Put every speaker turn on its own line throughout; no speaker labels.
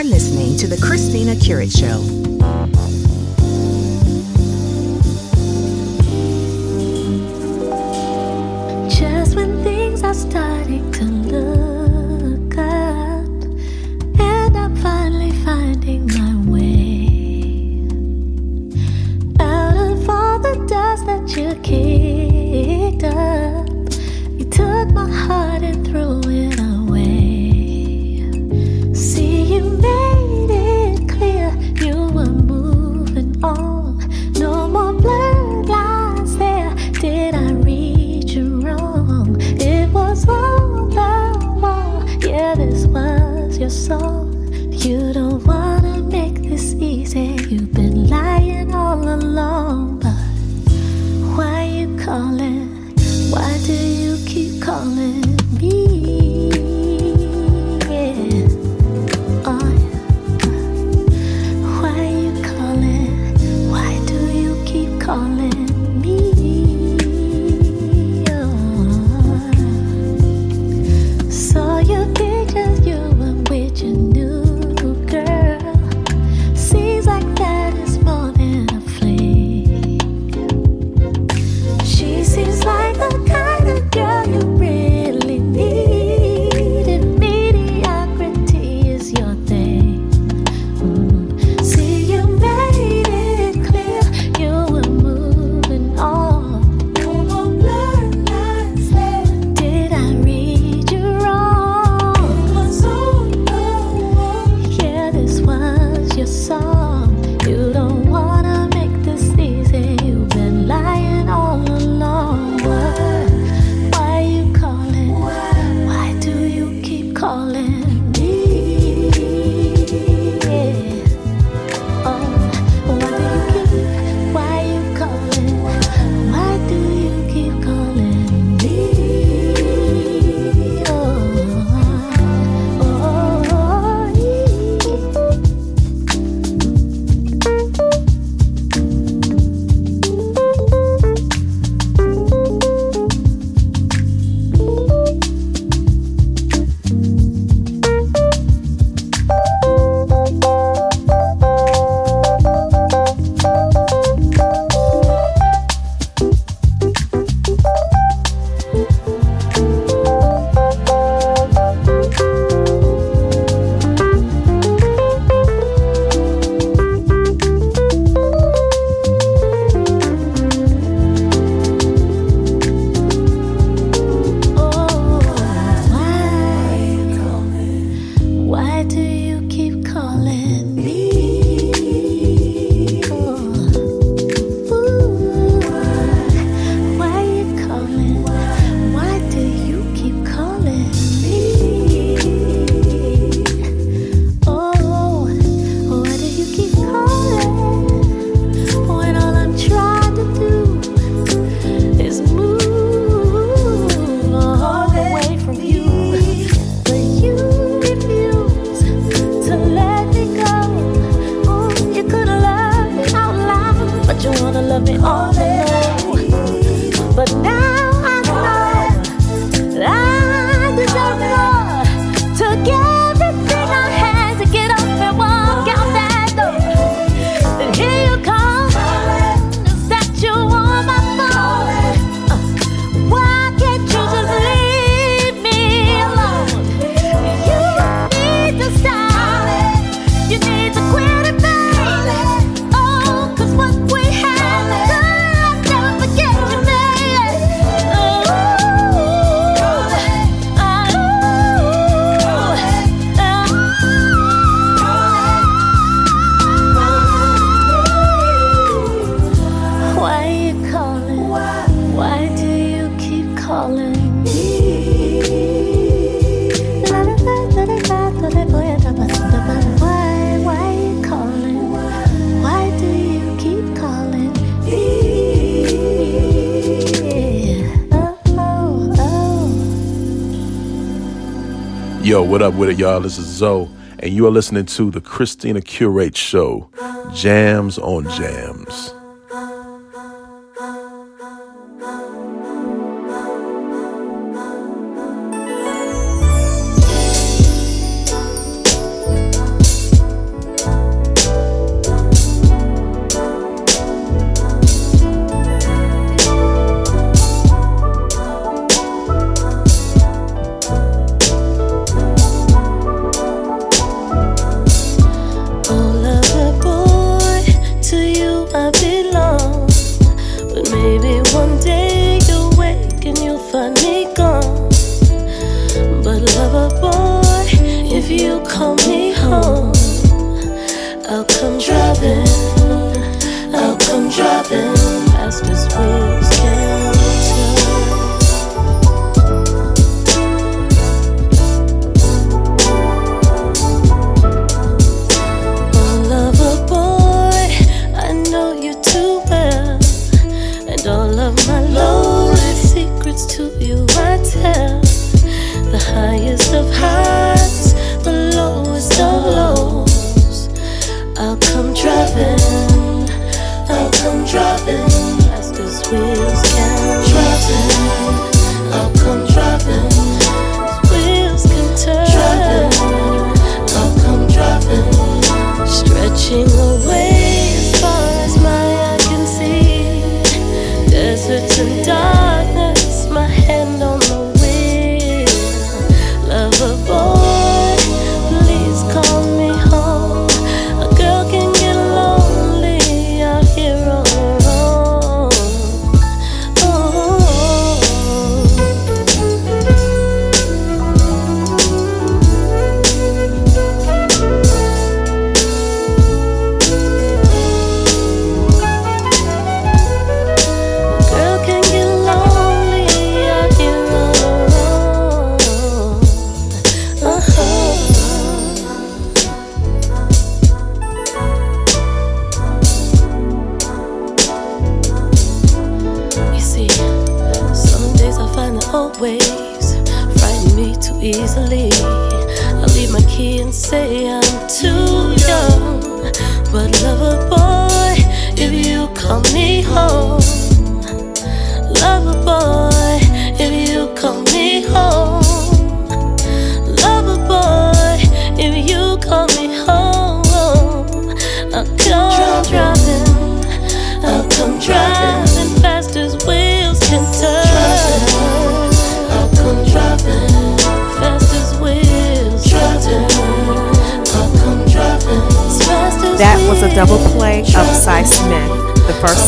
are listening to The Christina Curates Show.
what up
with it, y'all? This is Zoe, and you are listening to the Christina Curates Show, Jams on Jams.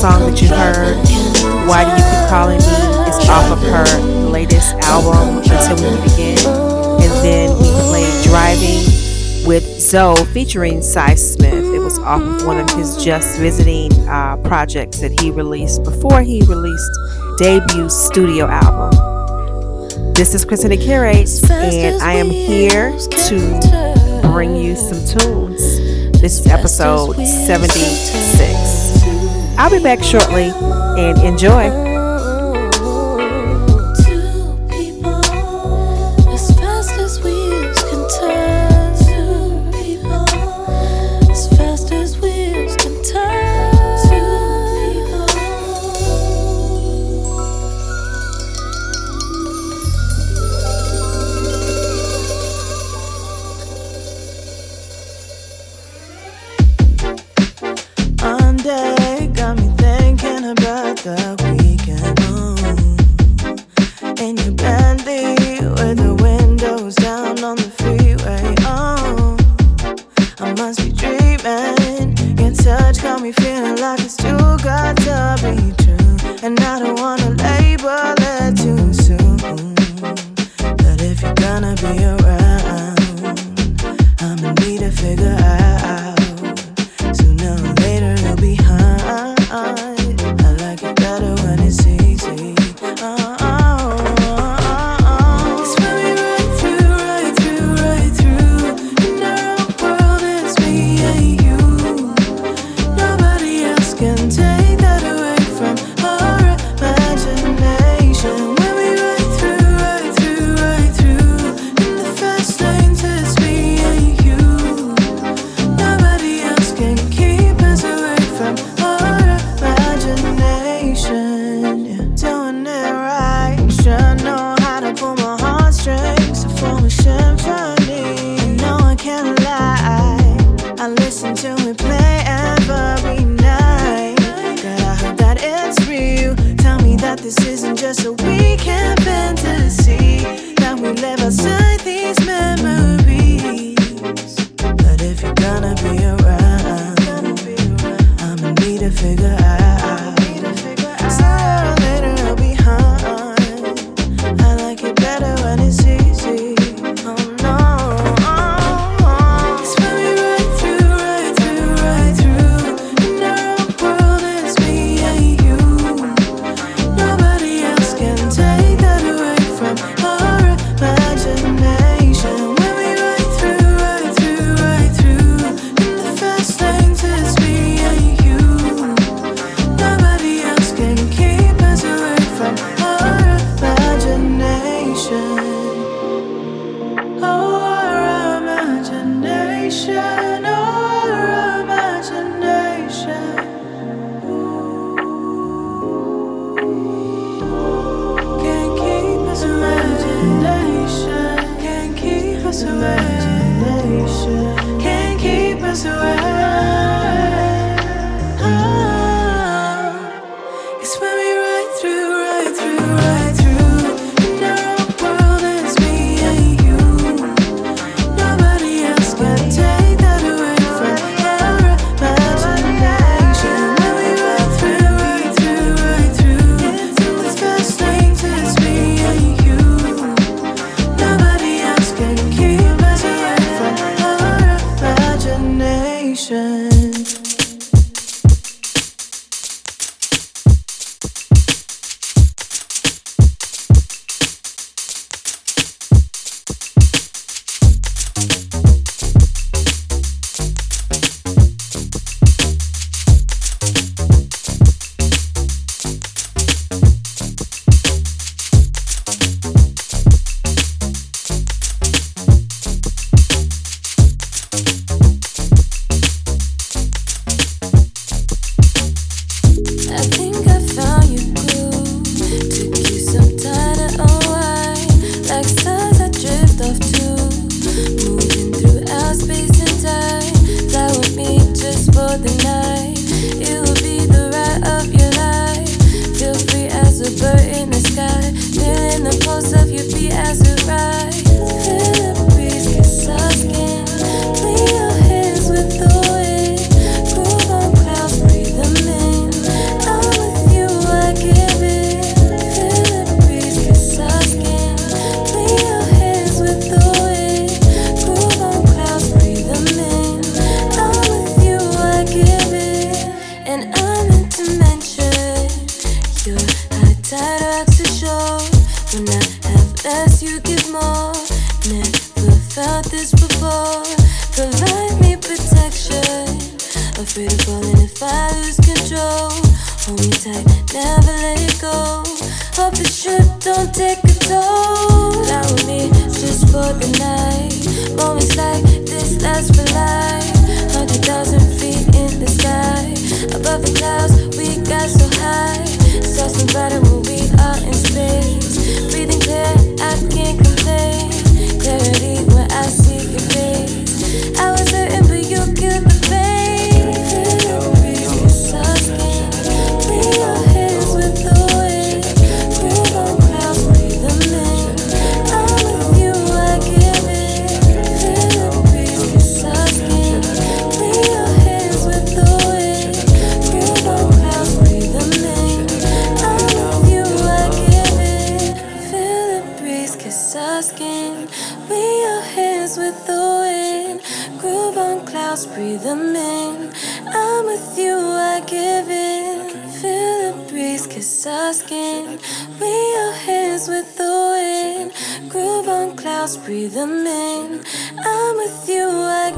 song that you heard, Why Do You Keep Calling Me, is off of her latest album, Until We Meet Again. And then we played Driving with Zoe featuring Sy Smith. It was off of one of his just visiting uh, projects that he released before he released debut studio album. This is Christina Curates, and I am here to bring you some tunes. This is episode 76. I'll be back shortly and enjoy.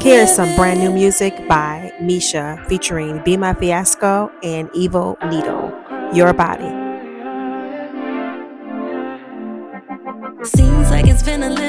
Here's some brand new music by Misha featuring Be My Fiasco and Evil Needle. Your body.
Seems like it's been a little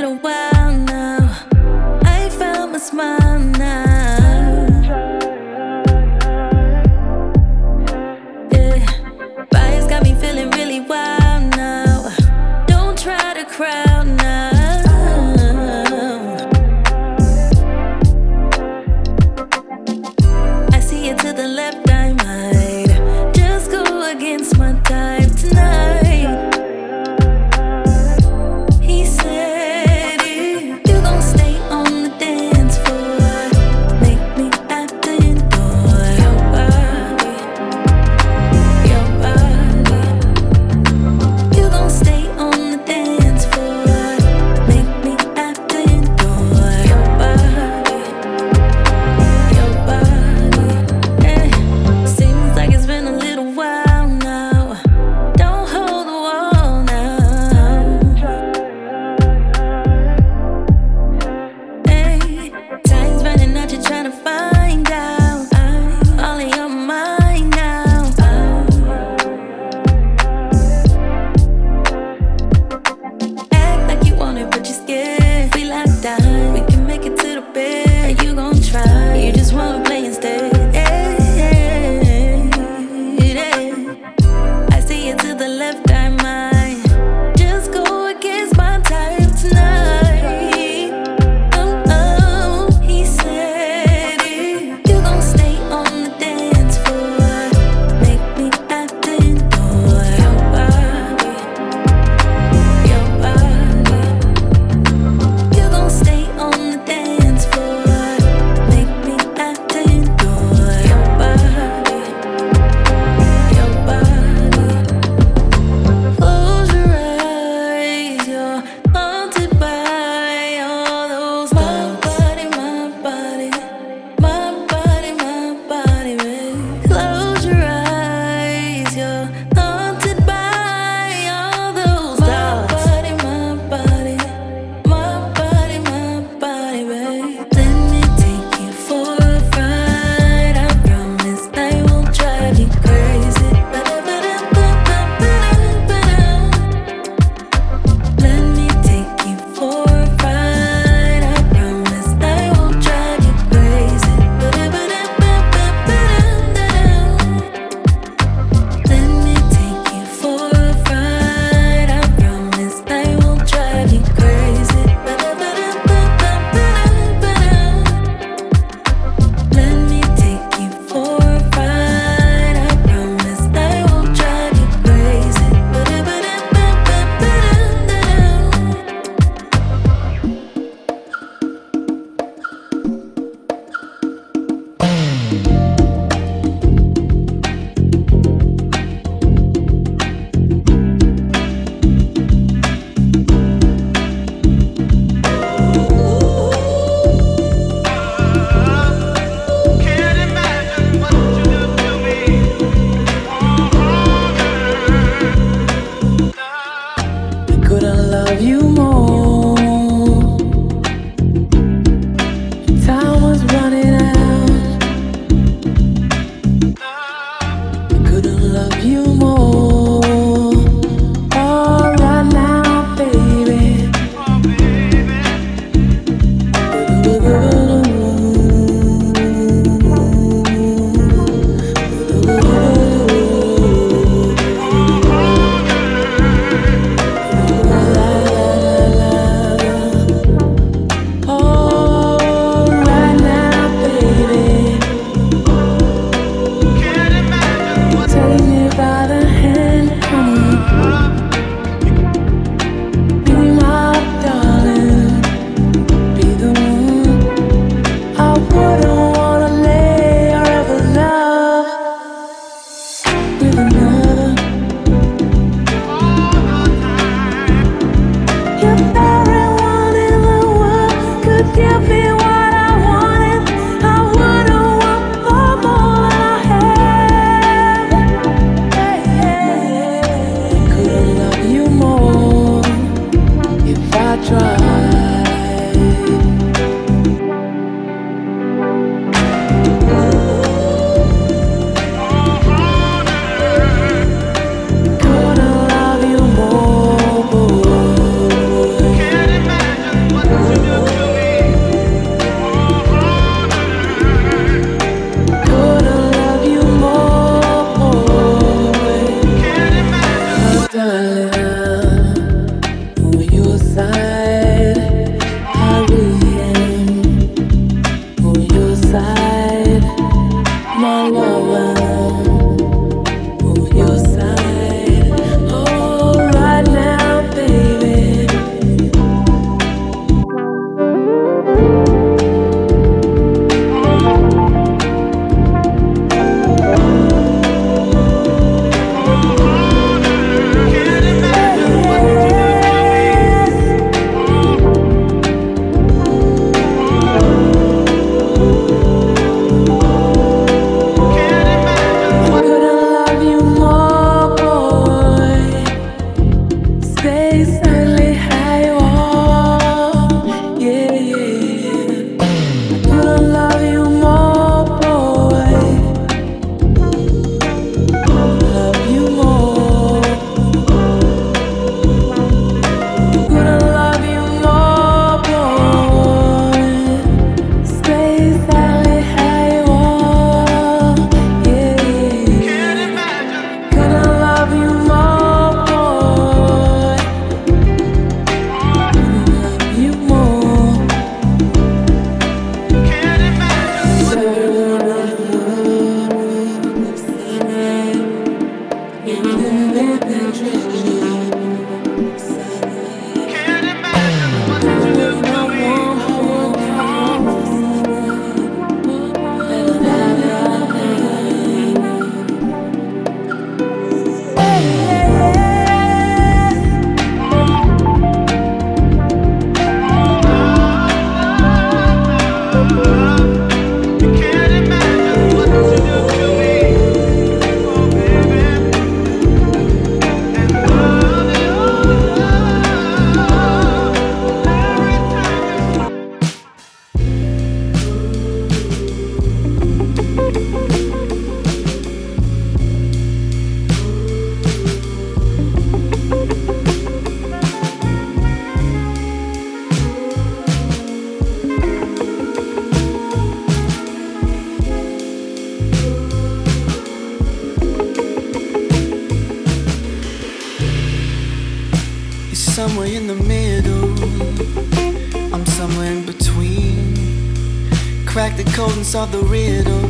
solve the riddle.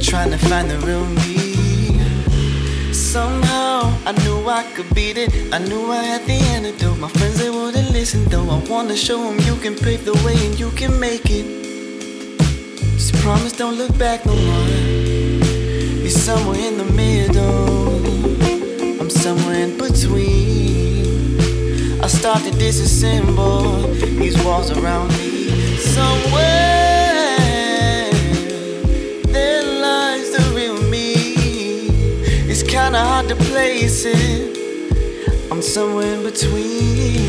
Trying to find the real me. Somehow I knew I could beat it. I knew I had the antidote. My friends they wouldn't listen though. I wanna show them you can pave the way and you can make it. Just promise don't look back no more. Be somewhere in the middle. I'm somewhere in between. I start to disassemble these walls around me. Somewhere kinda hard to place it. I'm somewhere in between.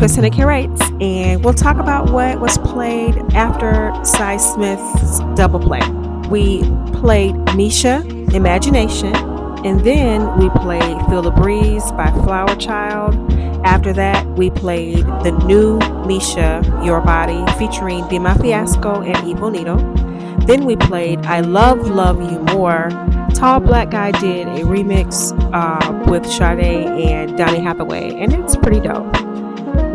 This is Christina Curates, and we'll talk about what was played after Sy Smith's double play. We played Misha, Imagination, and then we played Feel the Breeze by Flower Child. After that, we played the new Misha, Your Body, featuring My Fiasco and Evil Needle. Then we played I Love Love You More. Tall Black Guy did a remix uh, with Sade and Donny Hathaway, and it's pretty dope.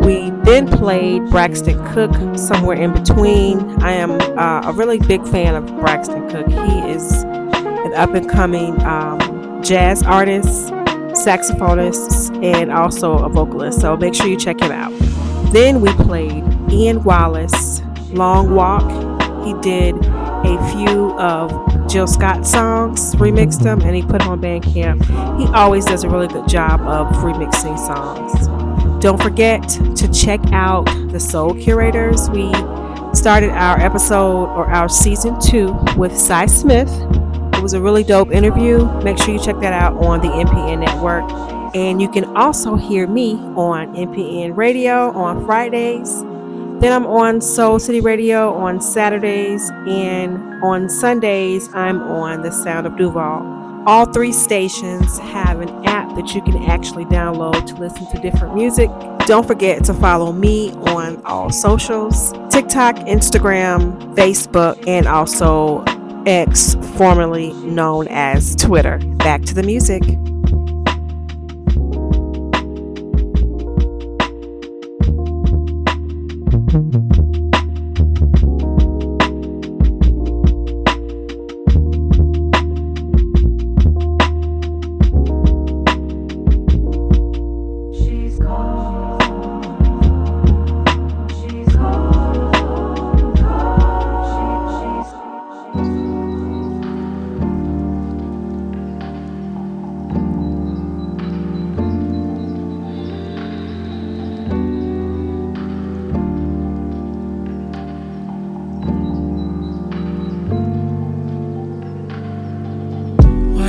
We then played Braxton Cook somewhere in between. I am uh, a really big fan of Braxton Cook. He is an up and coming um, jazz artist, saxophonist, and also a vocalist. So make sure you check him out. Then we played Ian Wallace, Long Walk. He did a few of Jill Scott songs, remixed them, and he put them on Bandcamp. He always does a really good job of remixing songs. Don't forget to check out the Soul Curators. We started our episode or our season two with Sy Smith. It was a really dope interview. Make sure you check that out on the NPN network. And you can also hear me on NPN Radio on Fridays. Then I'm on Soul City Radio on Saturdays. And on Sundays, I'm on The Sound of Duval. All three stations have an app that you can actually download to listen to different music. Don't forget to follow me on all socials TikTok, Instagram, Facebook, and also X, formerly known as Twitter. Back to the music.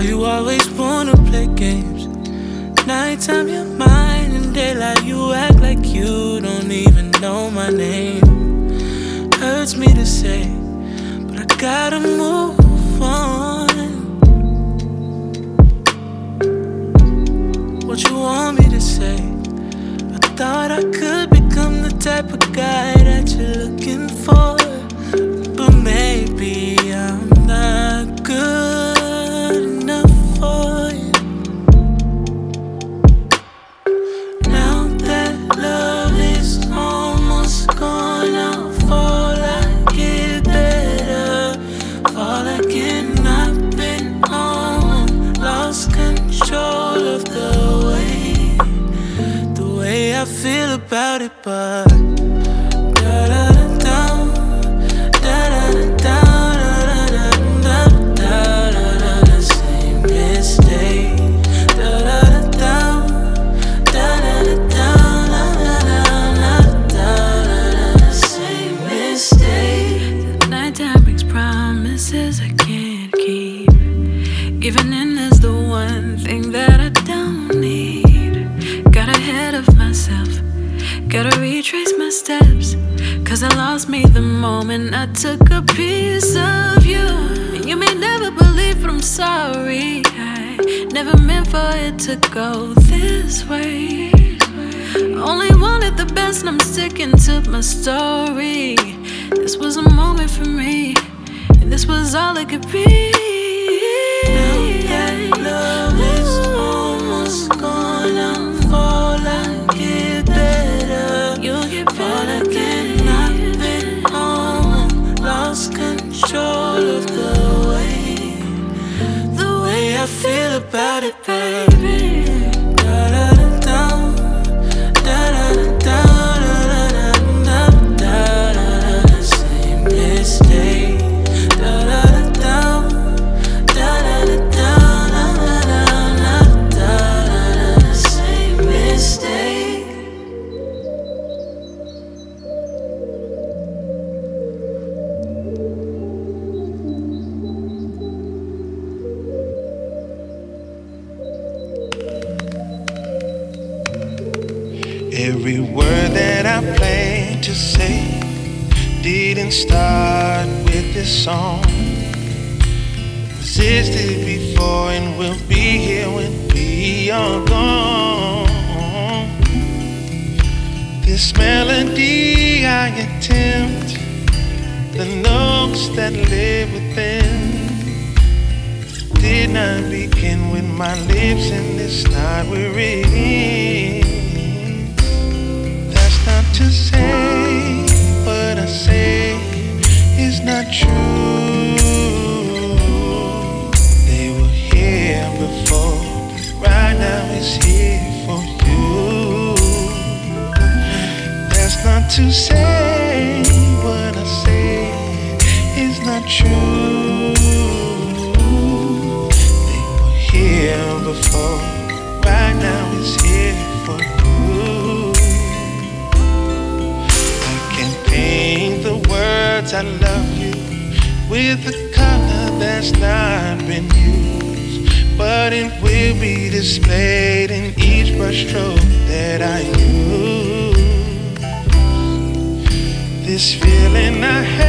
you always wanna play games. Nighttime you're mine, and daylight you act like you don't even know my name. Hurts me to say, but I gotta move on. What you want me to say? I thought I could become the type of guy that you're looking for. moment I took a piece of you. And you may never believe, but I'm sorry. I never meant for it to go this way. Only wanted the best, and I'm sticking to my story. This was a moment for me, and this was all it could be. Now that love is almost gone. I'm feeling I have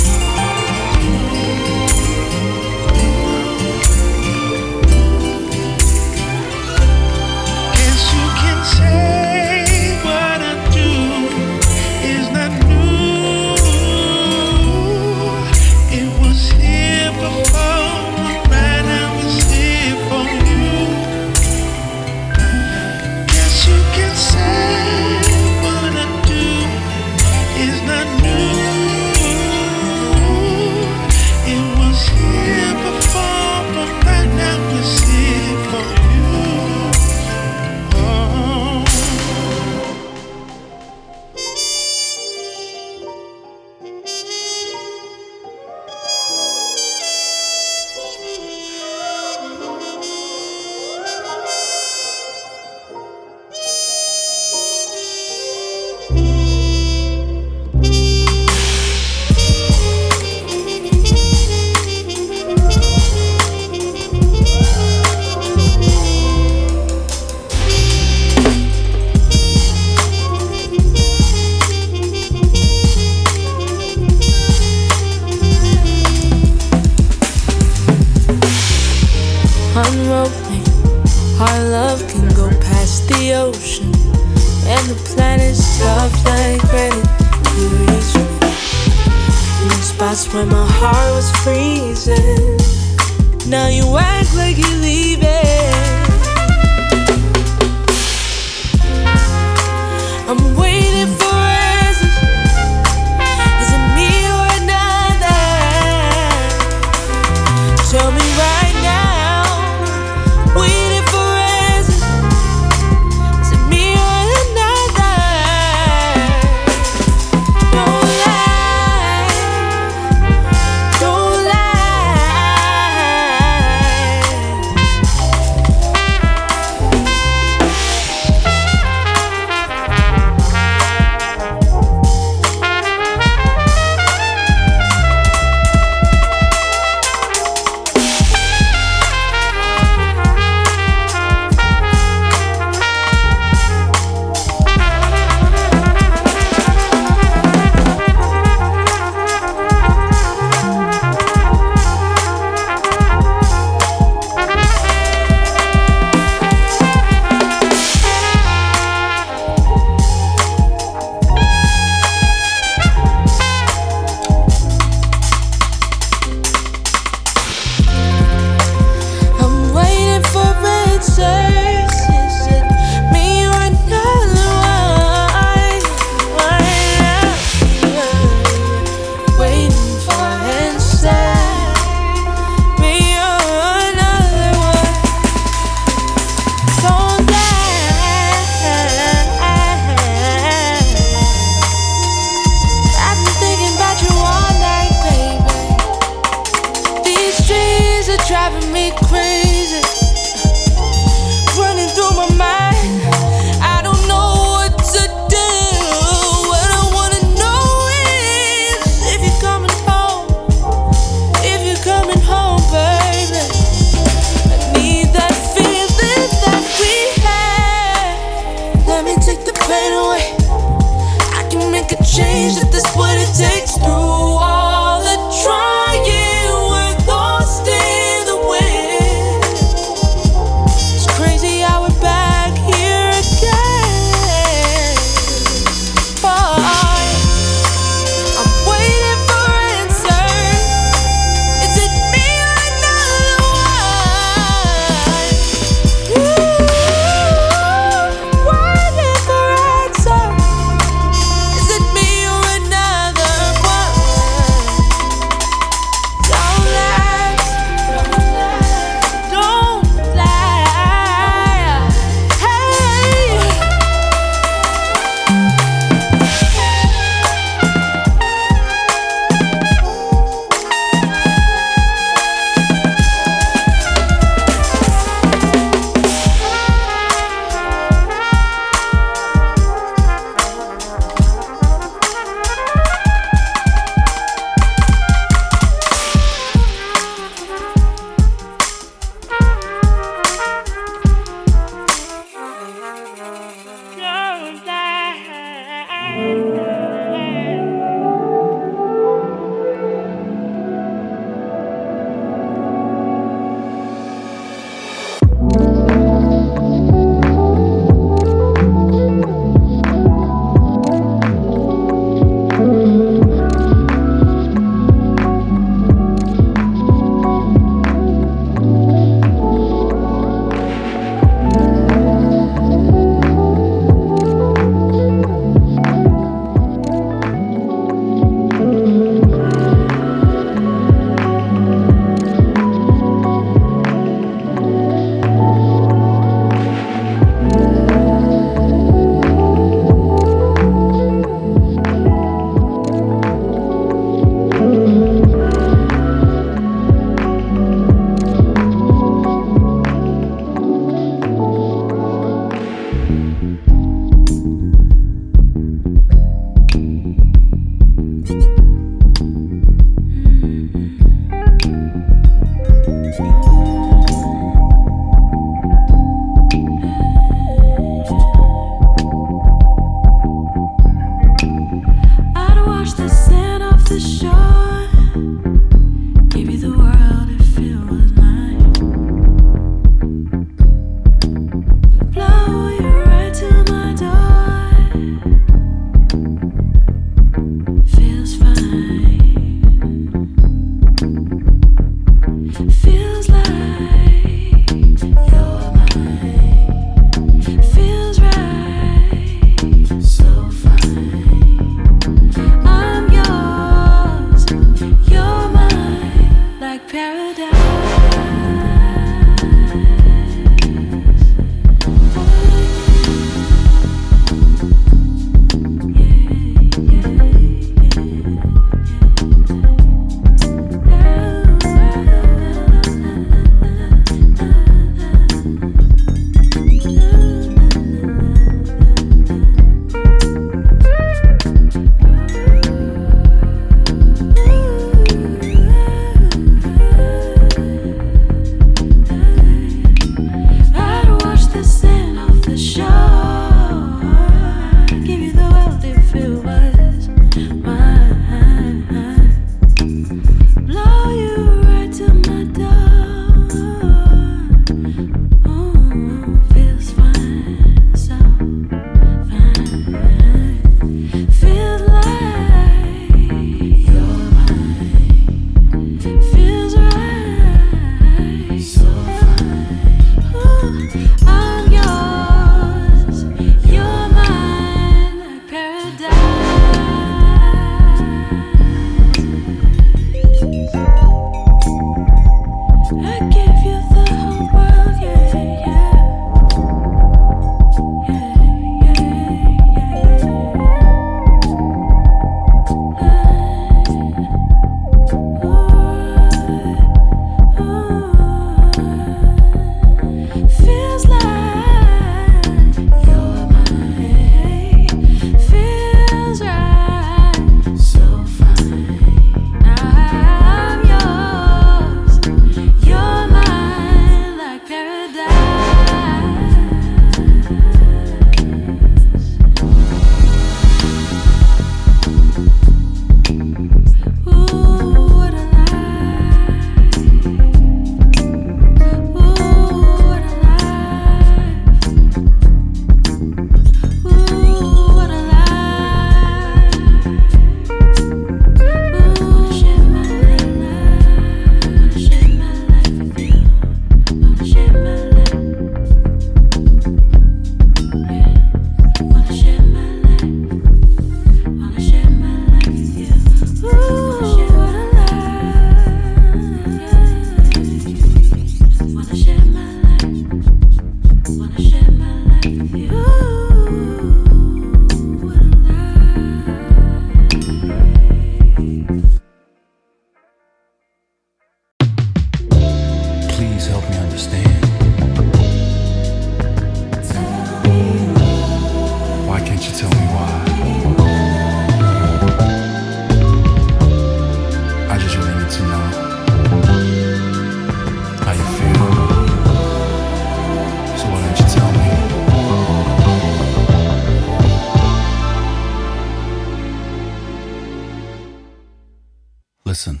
Listen.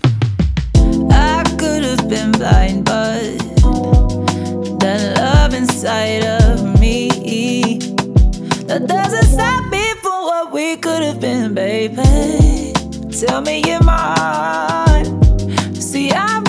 I could have been blind, but
that love inside of me that doesn't stop me from what we could have been, baby. Tell me
your mind. See, I'm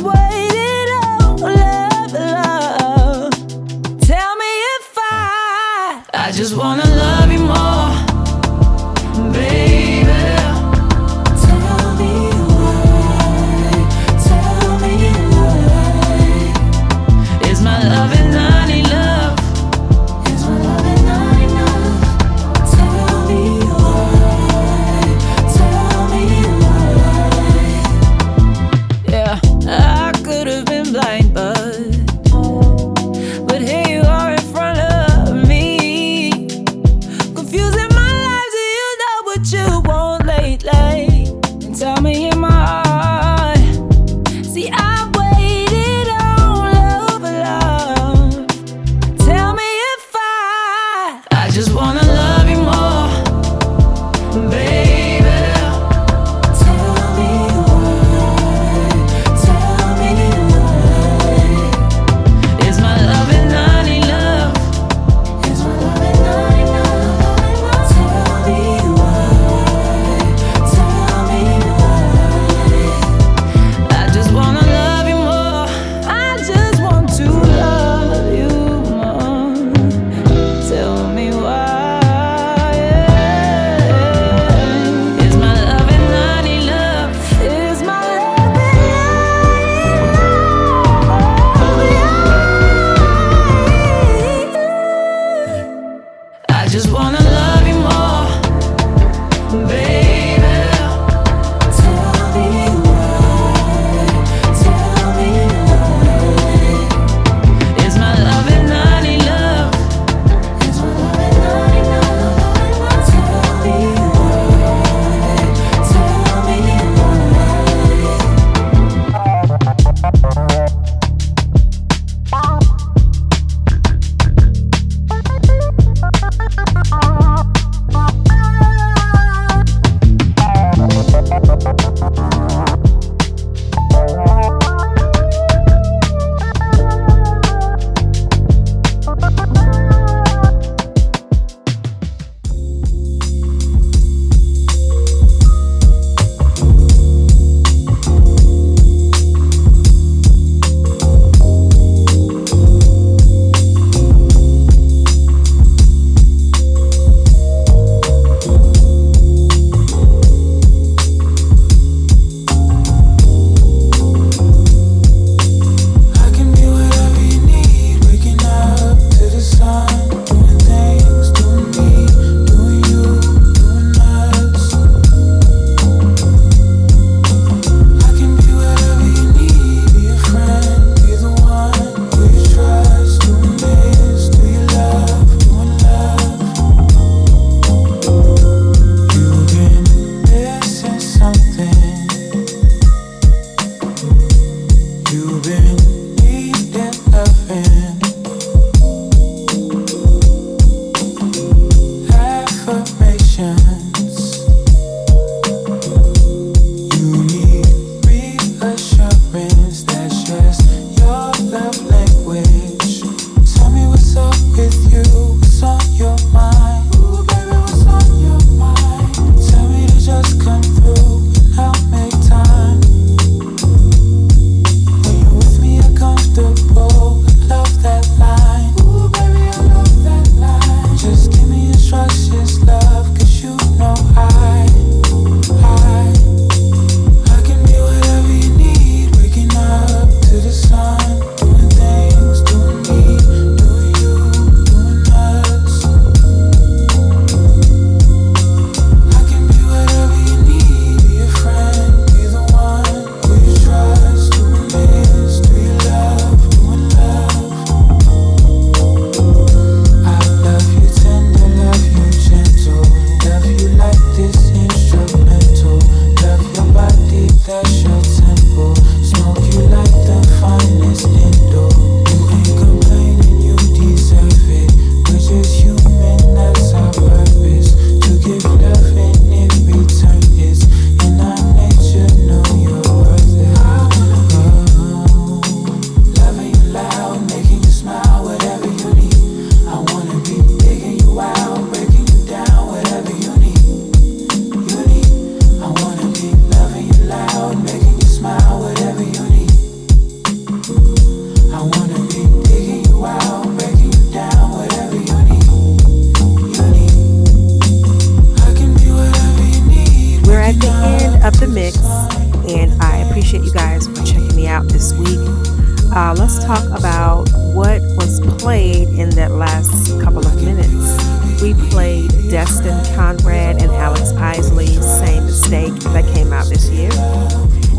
Destin Conrad and Alex Isley's Same Mistake that came out this year.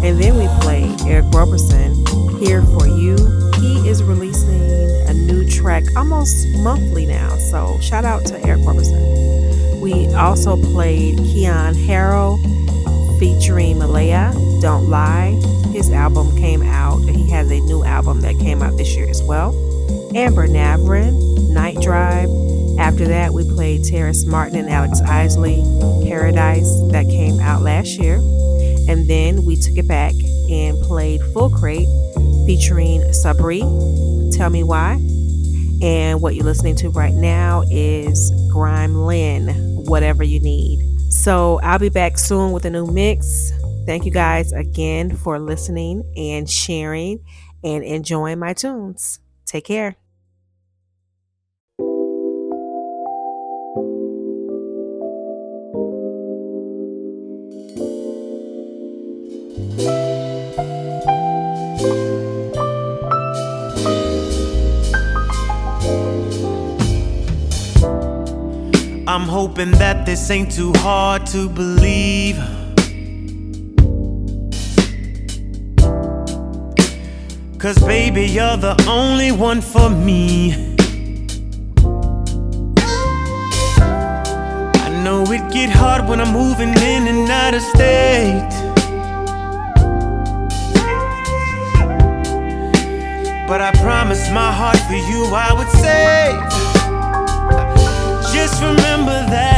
And then we played Eric Roberson, Here For You. He is releasing a new track almost monthly now, so shout out to Eric Roberson. We also played Keyon Harrold featuring Malaya, Don't Lie. His album came out, he has a new album that came out this year as well. Amber Navran, Night Drive. After that, we played Terrace Martin and Alex Isley, Paradise, that came out last year. And then we took it back and played Full Crate featuring Sabri, Tell Me Why. And what you're listening to right now is Grime Lynn, Whatever You Need. So I'll be back soon with a new mix. Thank you guys again for listening and sharing and enjoying my tunes. Take care.
I'm hoping that this ain't too hard to believe. Cause baby, you're the only one for me. I know it get hard when I'm moving in and out of state. But I promise my heart for you I would save. Just remember that.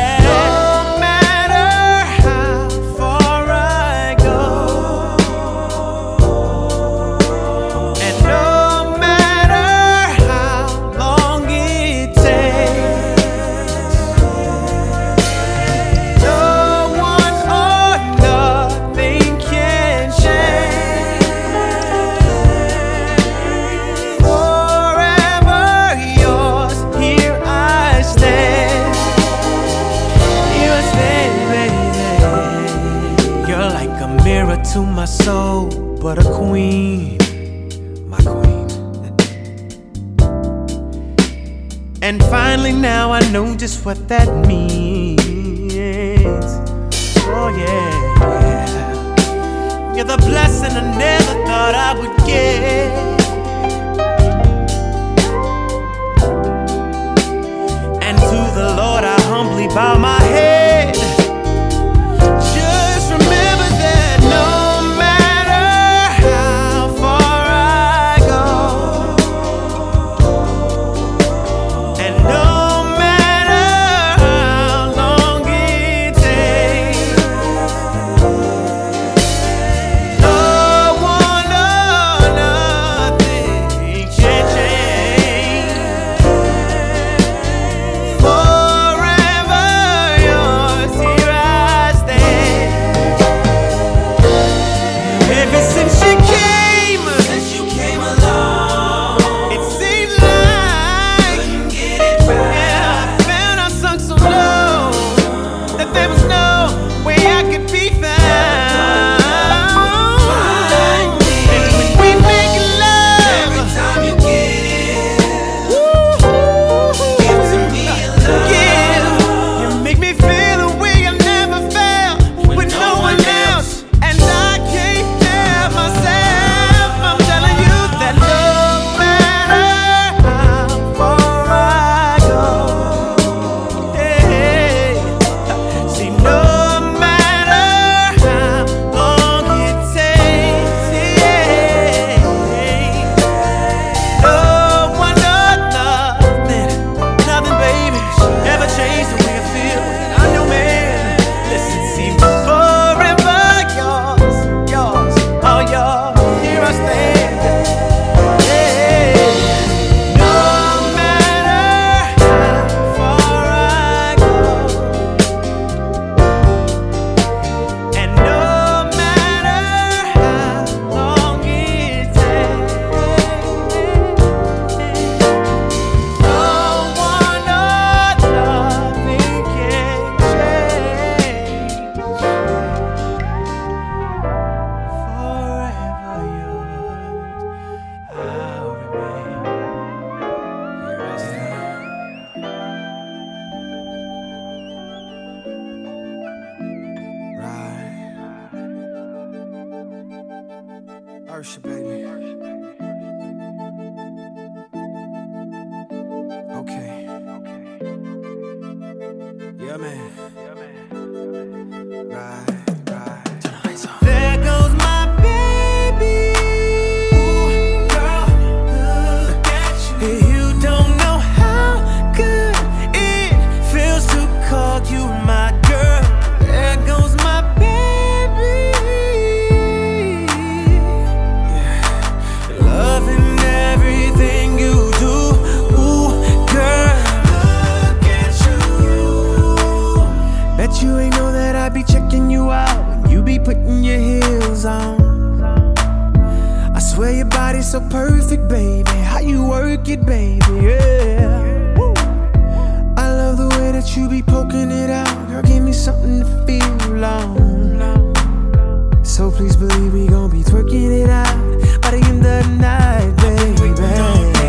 checking you out when you be putting your heels on. I swear your body's so perfect, baby. How you work it, baby, yeah. I love the way that you be poking it out. Girl, give me something to feel on. So please believe we gon' be twerking it out by the end of the night, baby.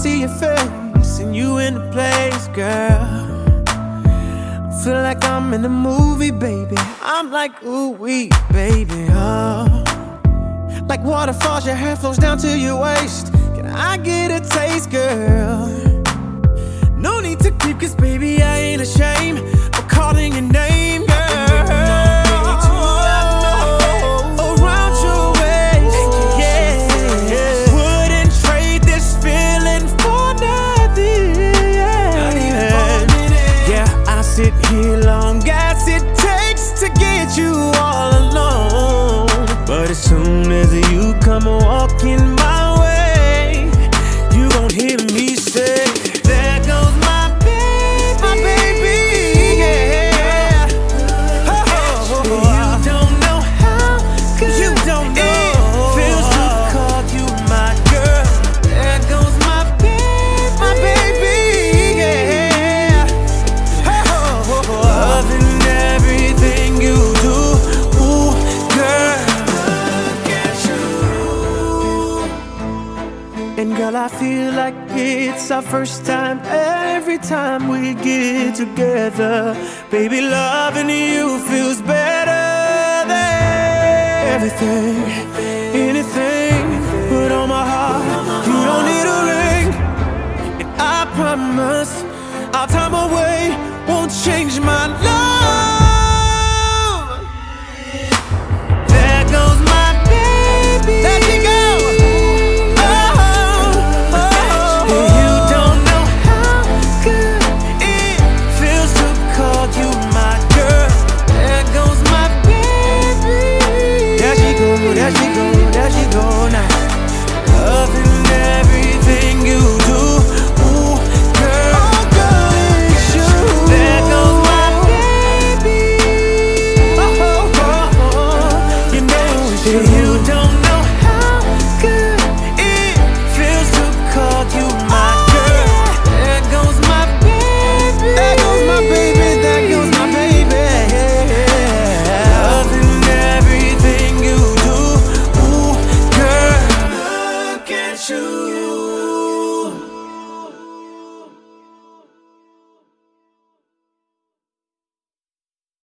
see your face and you in the place, girl. I feel like I'm in a movie, baby. I'm like, ooh, wee, baby, oh. Like waterfalls, your hair flows down to your waist. Can I get a taste, girl? No need to creep, cause baby, I ain't ashamed for calling your name. kill on